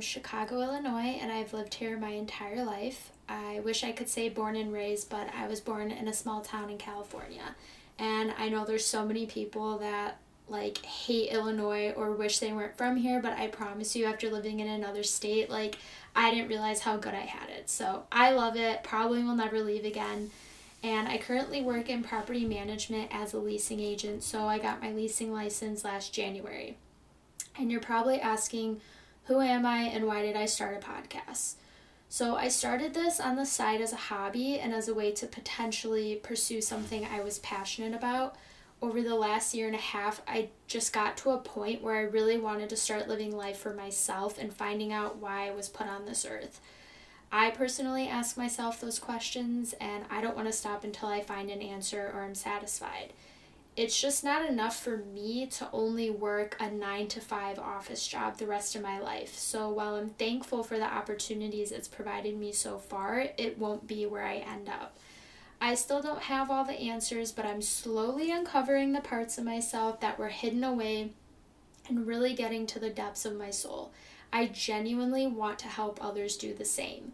Chicago, Illinois, and I've lived here my entire life. I wish I could say born and raised, but I was born in a small town in California. And I know there's so many people that like hate Illinois or wish they weren't from here, but I promise you after living in another state, like I didn't realize how good I had it. So, I love it. Probably will never leave again. And I currently work in property management as a leasing agent. So, I got my leasing license last January. And you're probably asking, who am I and why did I start a podcast? So, I started this on the side as a hobby and as a way to potentially pursue something I was passionate about. Over the last year and a half, I just got to a point where I really wanted to start living life for myself and finding out why I was put on this earth. I personally ask myself those questions, and I don't want to stop until I find an answer or I'm satisfied it's just not enough for me to only work a nine to five office job the rest of my life. So while I'm thankful for the opportunities it's provided me so far, it won't be where I end up. I still don't have all the answers, but I'm slowly uncovering the parts of myself that were hidden away and really getting to the depths of my soul. I genuinely want to help others do the same.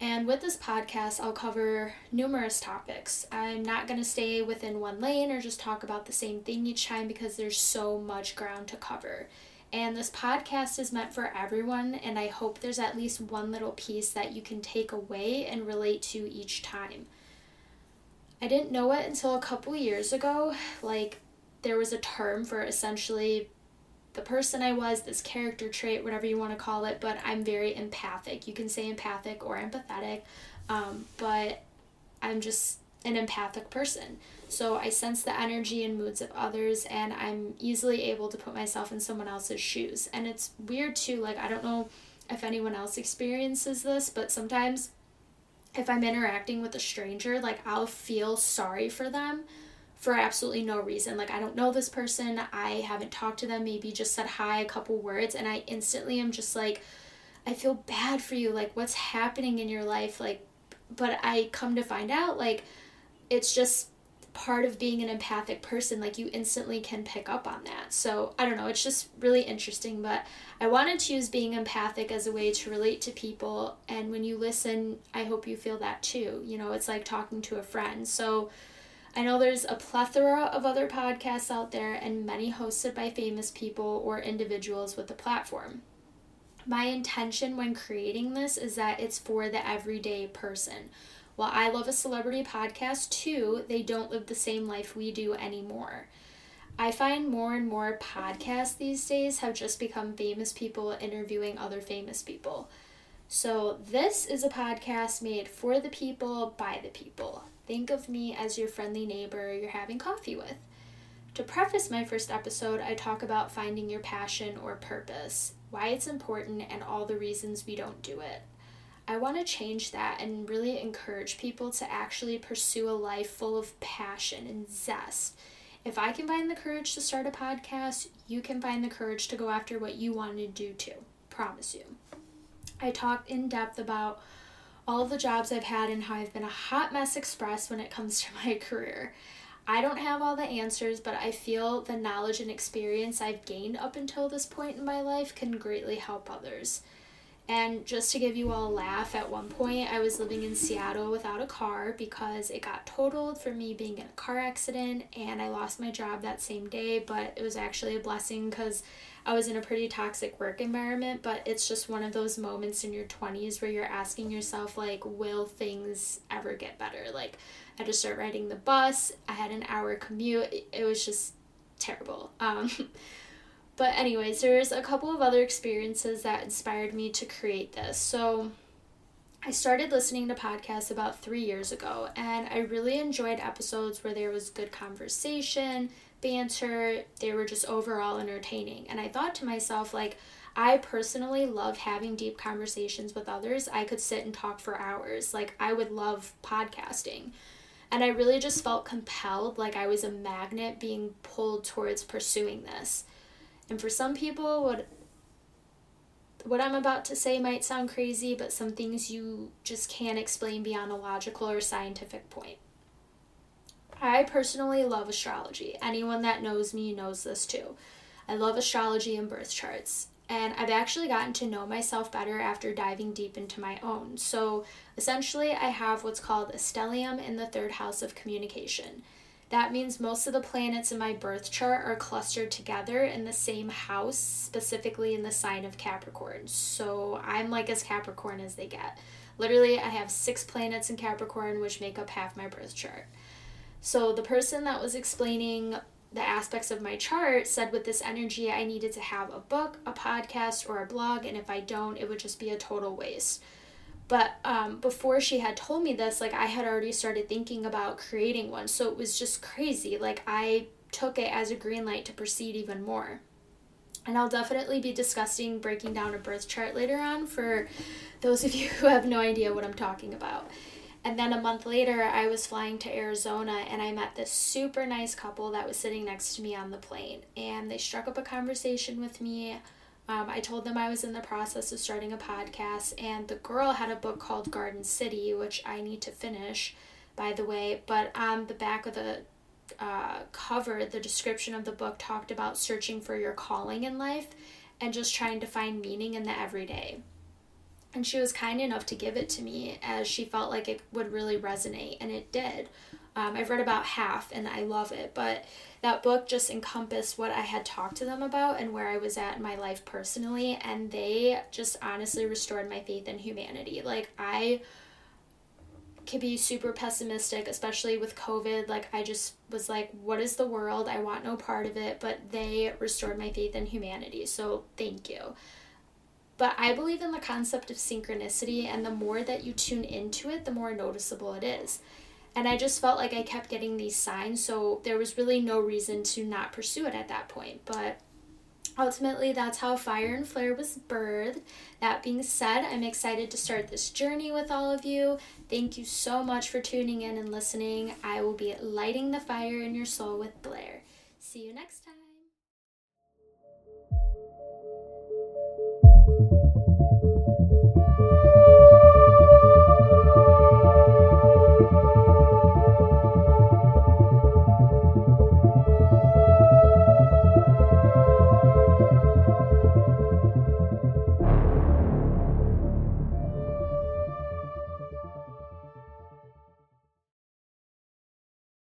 And with this podcast, I'll cover numerous topics. I'm not going to stay within one lane or just talk about the same thing each time because there's so much ground to cover. And this podcast is meant for everyone, and I hope there's at least one little piece that you can take away and relate to each time. I didn't know it until a couple years ago. Like, there was a term for essentially the person I was, this character trait, whatever you want to call it, but I'm very empathic. You can say empathic or empathetic, um, but I'm just an empathic person. So I sense the energy and moods of others, and I'm easily able to put myself in someone else's shoes. And it's weird too, like, I don't know if anyone else experiences this, but sometimes if I'm interacting with a stranger, like, I'll feel sorry for them for absolutely no reason. Like, I don't know this person, I haven't talked to them, maybe just said hi, a couple words, and I instantly am just like, I feel bad for you. Like, what's happening in your life? Like, but I come to find out, like, it's just part of being an empathic person. Like you instantly can pick up on that. So i don't know. It's just really interesting but i wanted to use being empathic as a way to relate to people. And when you listen i hope you feel that too. You know it's like talking to a friend. So I know there's a plethora of other podcasts out there and many hosted by famous people or individuals with a platform. My intention when creating this is that it's for the everyday person. While I love a celebrity podcast too, they don't live the same life we do anymore. I find more and more podcasts these days have just become famous people interviewing other famous people. So, this is a podcast made for the people, by the people. Think of me as your friendly neighbor you're having coffee with. To preface my first episode, I talk about finding your passion or purpose, why it's important, and all the reasons we don't do it. I want to change that and really encourage people to actually pursue a life full of passion and zest. If I can find the courage to start a podcast, you can find the courage to go after what you want to do too. Promise you. I talked in depth about all of the jobs I've had and how I've been a hot mess express when it comes to my career. I don't have all the answers, but I feel the knowledge and experience I've gained up until this point in my life can greatly help others. And just to give you all a laugh, at one point I was living in Seattle without a car because it got totaled for me being in a car accident and I lost my job that same day, but it was actually a blessing because I was in a pretty toxic work environment, but it's just one of those moments in your 20s where you're asking yourself like will things ever get better? Like I had to start riding the bus, I had an hour commute. It was just terrible. Um But, anyways, there's a couple of other experiences that inspired me to create this. So, I started listening to podcasts about three years ago, and I really enjoyed episodes where there was good conversation, banter, they were just overall entertaining. And I thought to myself, like, I personally love having deep conversations with others. I could sit and talk for hours. Like, I would love podcasting. And I really just felt compelled, like I was a magnet being pulled towards pursuing this. And for some people, what what I'm about to say might sound crazy, but some things you just can't explain beyond a logical or scientific point. I personally love astrology. Anyone that knows me knows this too. I love astrology and birth charts. And I've actually gotten to know myself better after diving deep into my own. So essentially, I have what's called a stellium in the third house of communication. That means most of the planets in my birth chart are clustered together in the same house, specifically in the sign of Capricorn. So I'm like as Capricorn as they get. Literally, I have six planets in Capricorn, which make up half my birth chart. So the person that was explaining the aspects of my chart said with this energy, I needed to have a book, a podcast, or a blog, and if I don't, it would just be a total waste. But um, before she had told me this, like I had already started thinking about creating one. So it was just crazy. Like I took it as a green light to proceed even more. And I'll definitely be discussing breaking down a birth chart later on for those of you who have no idea what I'm talking about. And then a month later, I was flying to Arizona and I met this super nice couple that was sitting next to me on the plane. And they struck up a conversation with me um, I told them I was in the process of starting a podcast, and the girl had a book called Garden City, which I need to finish, by the way. But on the back of the uh, cover, the description of the book talked about searching for your calling in life and just trying to find meaning in the everyday. And she was kind enough to give it to me as she felt like it would really resonate, and it did. Um, I've read about half and I love it, but that book just encompassed what I had talked to them about and where I was at in my life personally, and they just honestly restored my faith in humanity. Like, I could be super pessimistic, especially with COVID. Like, I just was like, what is the world? I want no part of it, but they restored my faith in humanity. So, thank you. But I believe in the concept of synchronicity, and the more that you tune into it, the more noticeable it is. And I just felt like I kept getting these signs, so there was really no reason to not pursue it at that point. But ultimately, that's how Fire and Flare was birthed. That being said, I'm excited to start this journey with all of you. Thank you so much for tuning in and listening. I will be lighting the fire in your soul with Blair. See you next time.